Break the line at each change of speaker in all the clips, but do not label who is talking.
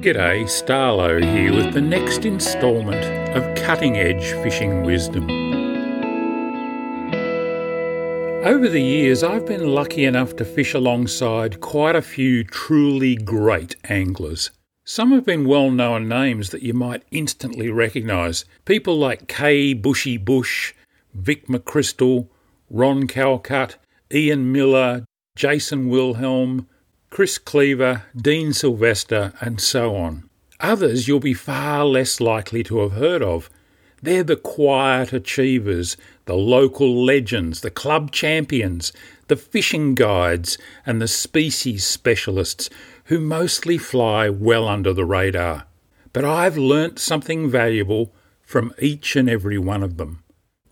G'day, Starlo here with the next instalment of Cutting Edge Fishing Wisdom. Over the years, I've been lucky enough to fish alongside quite a few truly great anglers. Some have been well known names that you might instantly recognise. People like Kaj Bushy Busch, Vic McCristal, Ron Calcutt, Ian Miller, Jason Wilhelm, Chris Cleaver, Dean Silvester, and so on. Others you'll be far less likely to have heard of. They're the quiet achievers, the local legends, the club champions, the fishing guides, and the species specialists who mostly fly well under the radar. But I've learnt something valuable from each and every one of them.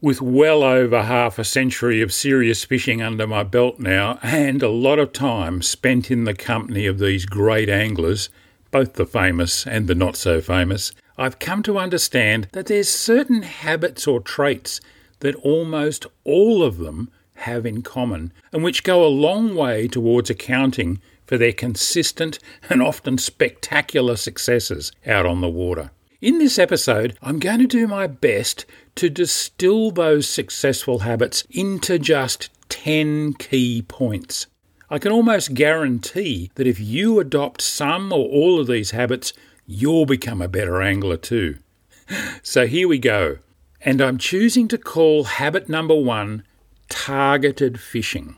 With well over half a century of serious fishing under my belt now, and a lot of time spent in the company of these great anglers, both the famous and the not so famous, I've come to understand that there's certain habits or traits that almost all of them have in common, and which go a long way towards accounting for their consistent and often spectacular successes out on the water. In this episode, I'm going to do my best to distill those successful habits into just 10 key points. I can almost guarantee that if you adopt some or all of these habits, you'll become a better angler too. So here we go. And I'm choosing to call habit number one targeted fishing.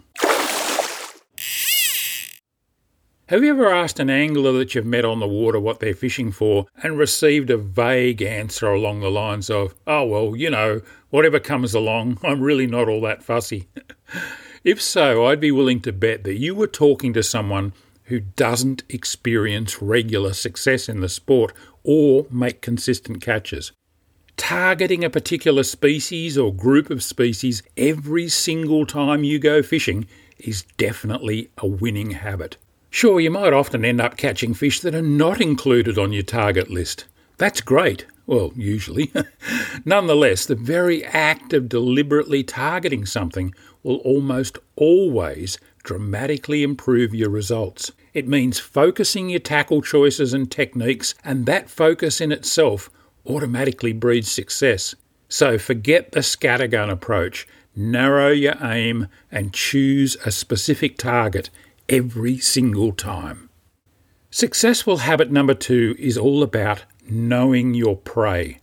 Have you ever asked an angler that you've met on the water what they're fishing for and received a vague answer along the lines of, oh, well, you know, whatever comes along, I'm really not all that fussy? if so, I'd be willing to bet that you were talking to someone who doesn't experience regular success in the sport or make consistent catches. Targeting a particular species or group of species every single time you go fishing is definitely a winning habit. Sure, you might often end up catching fish that are not included on your target list. That's great. Well, usually. Nonetheless, the very act of deliberately targeting something will almost always dramatically improve your results. It means focusing your tackle choices and techniques, and that focus in itself automatically breeds success. So forget the scattergun approach, narrow your aim, and choose a specific target every single time. Successful habit number two is all about knowing your prey.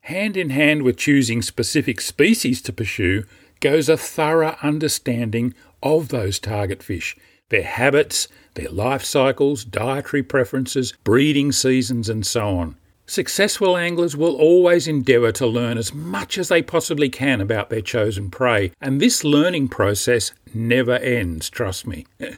Hand in hand with choosing specific species to pursue goes a thorough understanding of those target fish, their habits, their life cycles, dietary preferences, breeding seasons, and so on. Successful anglers will always endeavour to learn as much as they possibly can about their chosen prey, and this learning process never ends, trust me.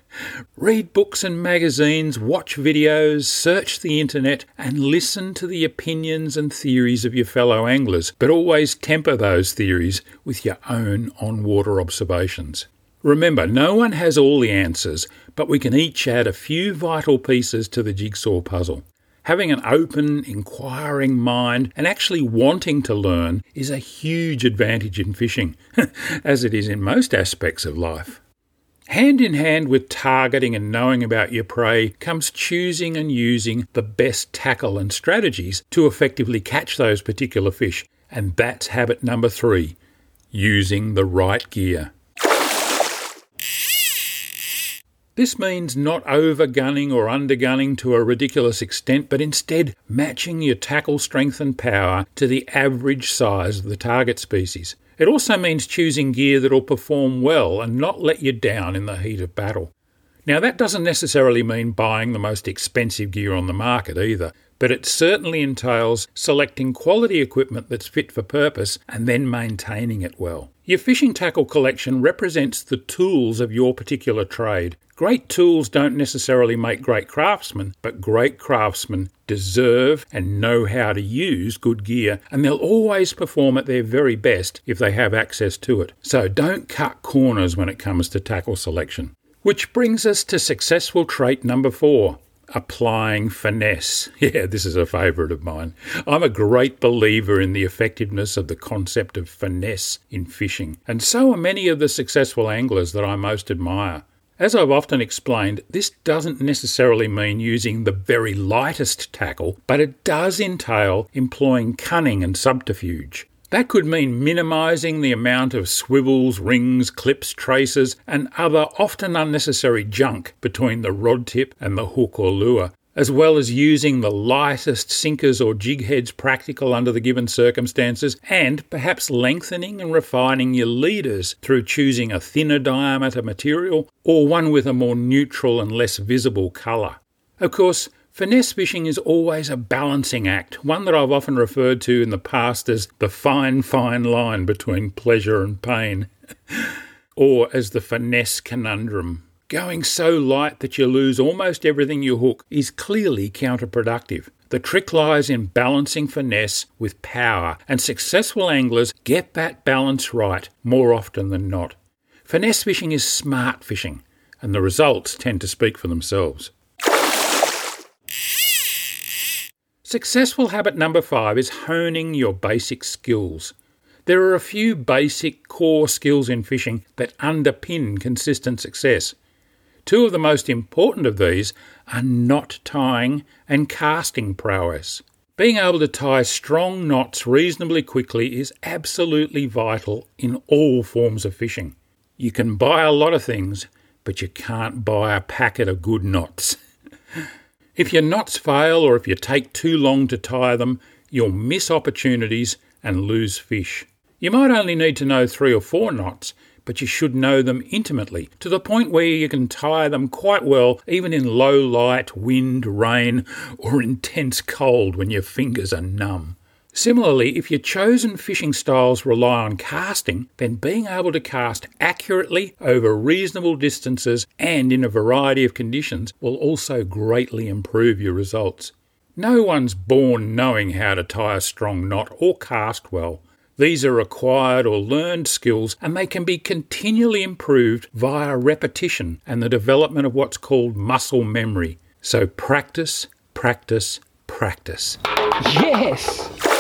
Read books and magazines, watch videos, search the internet, and listen to the opinions and theories of your fellow anglers, but always temper those theories with your own on water observations. Remember, no one has all the answers, but we can each add a few vital pieces to the jigsaw puzzle. Having an open, inquiring mind and actually wanting to learn is a huge advantage in fishing, as it is in most aspects of life. Hand in hand with targeting and knowing about your prey comes choosing and using the best tackle and strategies to effectively catch those particular fish, and that's habit number three using the right gear. This means not overgunning or undergunning to a ridiculous extent, but instead matching your tackle strength and power to the average size of the target species. It also means choosing gear that'll perform well and not let you down in the heat of battle. Now, that doesn't necessarily mean buying the most expensive gear on the market either, but it certainly entails selecting quality equipment that's fit for purpose and then maintaining it well. Your fishing tackle collection represents the tools of your particular trade. Great tools don't necessarily make great craftsmen, but great craftsmen deserve and know how to use good gear, and they'll always perform at their very best if they have access to it. So don't cut corners when it comes to tackle selection. Which brings us to successful trait number four applying finesse. Yeah, this is a favourite of mine. I'm a great believer in the effectiveness of the concept of finesse in fishing, and so are many of the successful anglers that I most admire. As I've often explained, this doesn't necessarily mean using the very lightest tackle, but it does entail employing cunning and subterfuge. That could mean minimising the amount of swivels, rings, clips, traces, and other often unnecessary junk between the rod tip and the hook or lure, as well as using the lightest sinkers or jig heads practical under the given circumstances, and perhaps lengthening and refining your leaders through choosing a thinner diameter material or one with a more neutral and less visible colour. Of course, finesse fishing is always a balancing act, one that I've often referred to in the past as the fine, fine line between pleasure and pain, or as the finesse conundrum. Going so light that you lose almost everything you hook is clearly counterproductive. The trick lies in balancing finesse with power, and successful anglers get that balance right more often than not. Finesse fishing is smart fishing, and the results tend to speak for themselves. Successful habit number five is honing your basic skills. There are a few basic core skills in fishing that underpin consistent success. Two of the most important of these are knot tying and casting prowess. Being able to tie strong knots reasonably quickly is absolutely vital in all forms of fishing. You can buy a lot of things, but you can't buy a packet of good knots. if your knots fail or if you take too long to tie them, you'll miss opportunities and lose fish. You might only need to know three or four knots, but you should know them intimately, to the point where you can tie them quite well, even in low light, wind, rain, or intense cold when your fingers are numb. Similarly, if your chosen fishing styles rely on casting, then being able to cast accurately over reasonable distances and in a variety of conditions will also greatly improve your results. No one's born knowing how to tie a strong knot or cast well. These are acquired or learned skills and they can be continually improved via repetition and the development of what's called muscle memory. So practice, practice, practice.
Yes!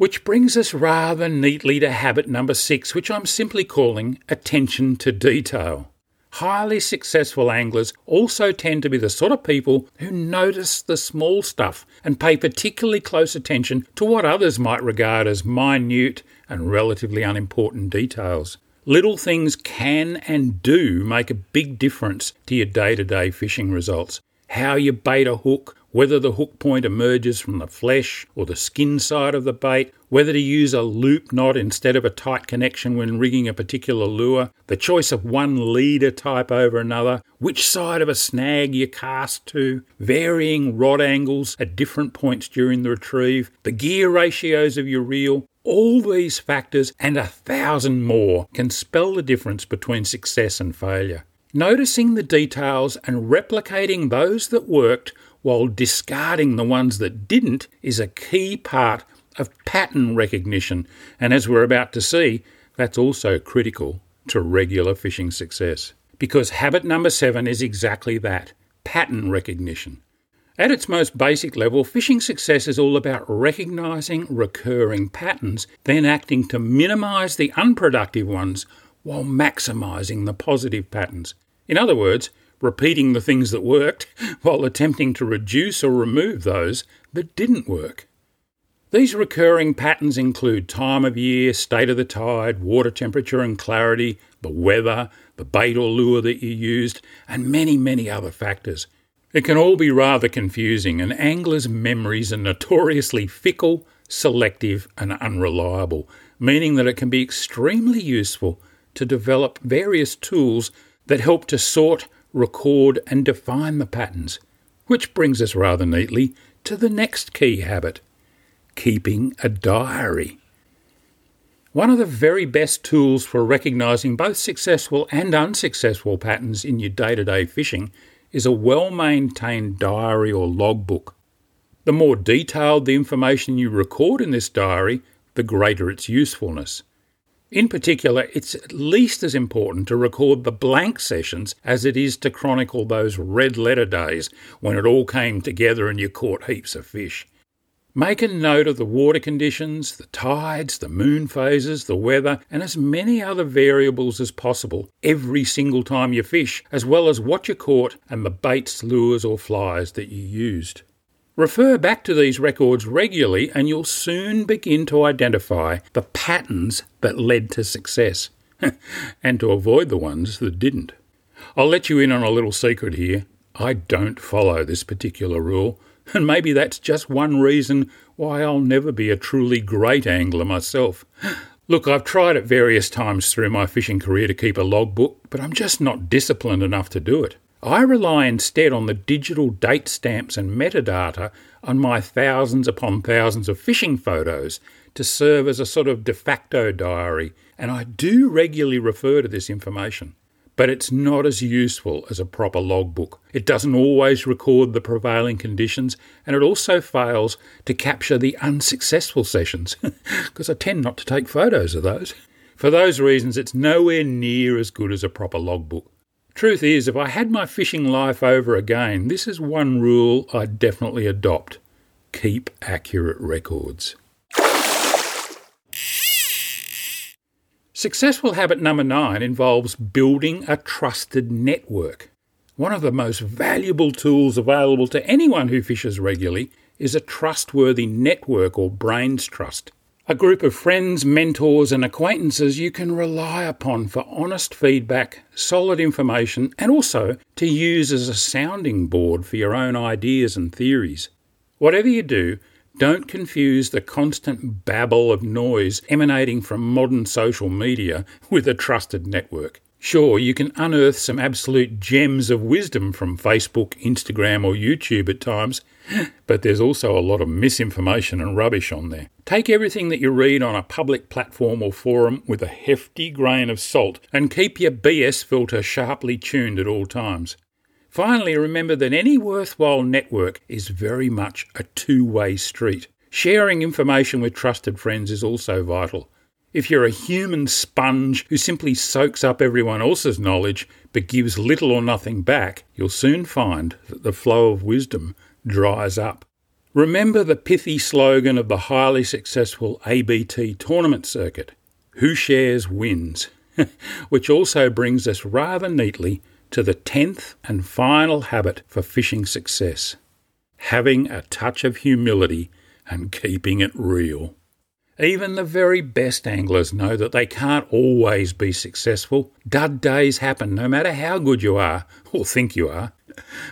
Which brings us rather neatly to habit number six, which I'm simply calling attention to detail. Highly successful anglers also tend to be the sort of people who notice the small stuff and pay particularly close attention to what others might regard as minute and relatively unimportant details. Little things can and do make a big difference to your day to day fishing results. How you bait a hook, whether the hook point emerges from the flesh or the skin side of the bait, whether to use a loop knot instead of a tight connection when rigging a particular lure, the choice of one leader type over another, which side of a snag you cast to, varying rod angles at different points during the retrieve, the gear ratios of your reel, all these factors and a thousand more can spell the difference between success and failure. Noticing the details and replicating those that worked while discarding the ones that didn't is a key part of pattern recognition, and as we're about to see, that's also critical to regular fishing success. Because habit number seven is exactly that pattern recognition. At its most basic level, fishing success is all about recognising recurring patterns, then acting to minimise the unproductive ones while maximising the positive patterns. In other words, repeating the things that worked while attempting to reduce or remove those that didn't work. These recurring patterns include time of year, state of the tide, water temperature and clarity, the weather, the bait or lure that you used, and many, many other factors. It can all be rather confusing, and anglers' memories are notoriously fickle, selective, and unreliable, meaning that it can be extremely useful to develop various tools that help to sort, record, and define the patterns, which brings us rather neatly to the next key habit keeping a diary. One of the very best tools for recognising both successful and unsuccessful patterns in your day to day fishing is a well maintained diary or logbook. The more detailed the information you record in this diary, the greater its usefulness. In particular, it's at least as important to record the blank sessions as it is to chronicle those red letter days when it all came together and you caught heaps of fish. Make a note of the water conditions, the tides, the moon phases, the weather, and as many other variables as possible every single time you fish, as well as what you caught and the baits, lures, or flies that you used. Refer back to these records regularly, and you'll soon begin to identify the patterns that led to success, and to avoid the ones that didn't. I'll let you in on a little secret here. I don't follow this particular rule and maybe that's just one reason why I'll never be a truly great angler myself. Look, I've tried at various times through my fishing career to keep a logbook, but I'm just not disciplined enough to do it. I rely instead on the digital date stamps and metadata on my thousands upon thousands of fishing photos to serve as a sort of de facto diary, and I do regularly refer to this information but it's not as useful as a proper logbook. It doesn't always record the prevailing conditions, and it also fails to capture the unsuccessful sessions, because I tend not to take photos of those. For those reasons, it's nowhere near as good as a proper logbook. Truth is, if I had my fishing life over again, this is one rule I'd definitely adopt keep accurate records. Successful habit number nine involves building a trusted network. One of the most valuable tools available to anyone who fishes regularly is a trustworthy network or brains trust. A group of friends, mentors, and acquaintances you can rely upon for honest feedback, solid information, and also to use as a sounding board for your own ideas and theories. Whatever you do, don't confuse the constant babble of noise emanating from modern social media with a trusted network. Sure, you can unearth some absolute gems of wisdom from Facebook, Instagram, or YouTube at times, but there's also a lot of misinformation and rubbish on there. Take everything that you read on a public platform or forum with a hefty grain of salt and keep your BS filter sharply tuned at all times. Finally, remember that any worthwhile network is very much a two way street. Sharing information with trusted friends is also vital. If you're a human sponge who simply soaks up everyone else's knowledge but gives little or nothing back, you'll soon find that the flow of wisdom dries up. Remember the pithy slogan of the highly successful ABT tournament circuit Who shares wins, which also brings us rather neatly to the tenth and final habit for fishing success having a touch of humility and keeping it real. Even the very best anglers know that they can't always be successful. Dud days happen no matter how good you are, or think you are.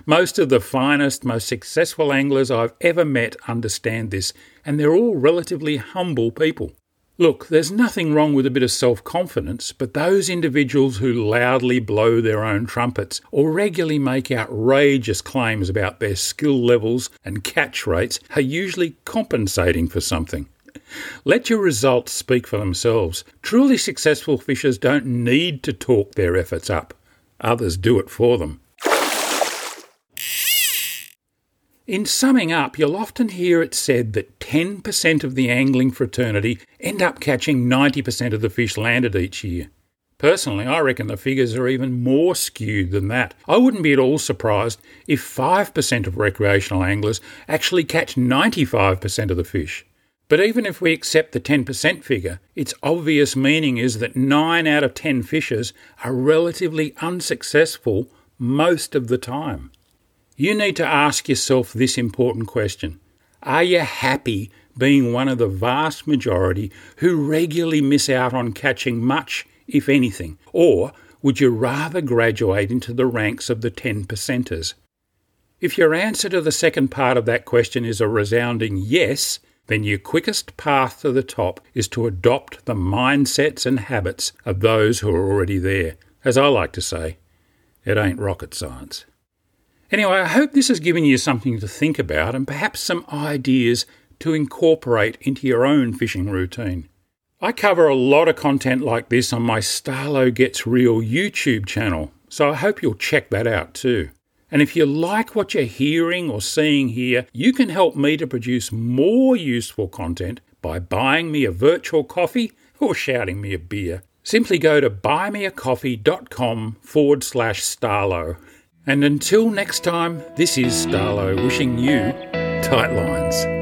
Most of the finest, most successful anglers I've ever met understand this, and they're all relatively humble people. Look, there's nothing wrong with a bit of self confidence, but those individuals who loudly blow their own trumpets or regularly make outrageous claims about their skill levels and catch rates are usually compensating for something. Let your results speak for themselves. Truly successful fishers don't need to talk their efforts up, others do it for them. In summing up, you'll often hear it said that 10% of the angling fraternity end up catching 90% of the fish landed each year. Personally, I reckon the figures are even more skewed than that. I wouldn't be at all surprised if 5% of recreational anglers actually catch 95% of the fish. But even if we accept the 10% figure, its obvious meaning is that 9 out of 10 fishers are relatively unsuccessful most of the time you need to ask yourself this important question Are you happy being one of the vast majority who regularly miss out on catching much, if anything? Or would you rather graduate into the ranks of the 10 percenters? If your answer to the second part of that question is a resounding yes, then your quickest path to the top is to adopt the mindsets and habits of those who are already there. As I like to say, it ain't rocket science. Anyway, I hope this has given you something to think about and perhaps some ideas to incorporate into your own fishing routine. I cover a lot of content like this on my Starlo Gets Reel YouTube channel, so I hope you'll check that out too. And if you like what you're hearing or seeing here, you can help me to produce more useful content by buying me a virtual coffee or shouting me a beer. Simply go to buymeacoffee.com forward slash Starlo and until next time, this is Starlo wishing you tight lines.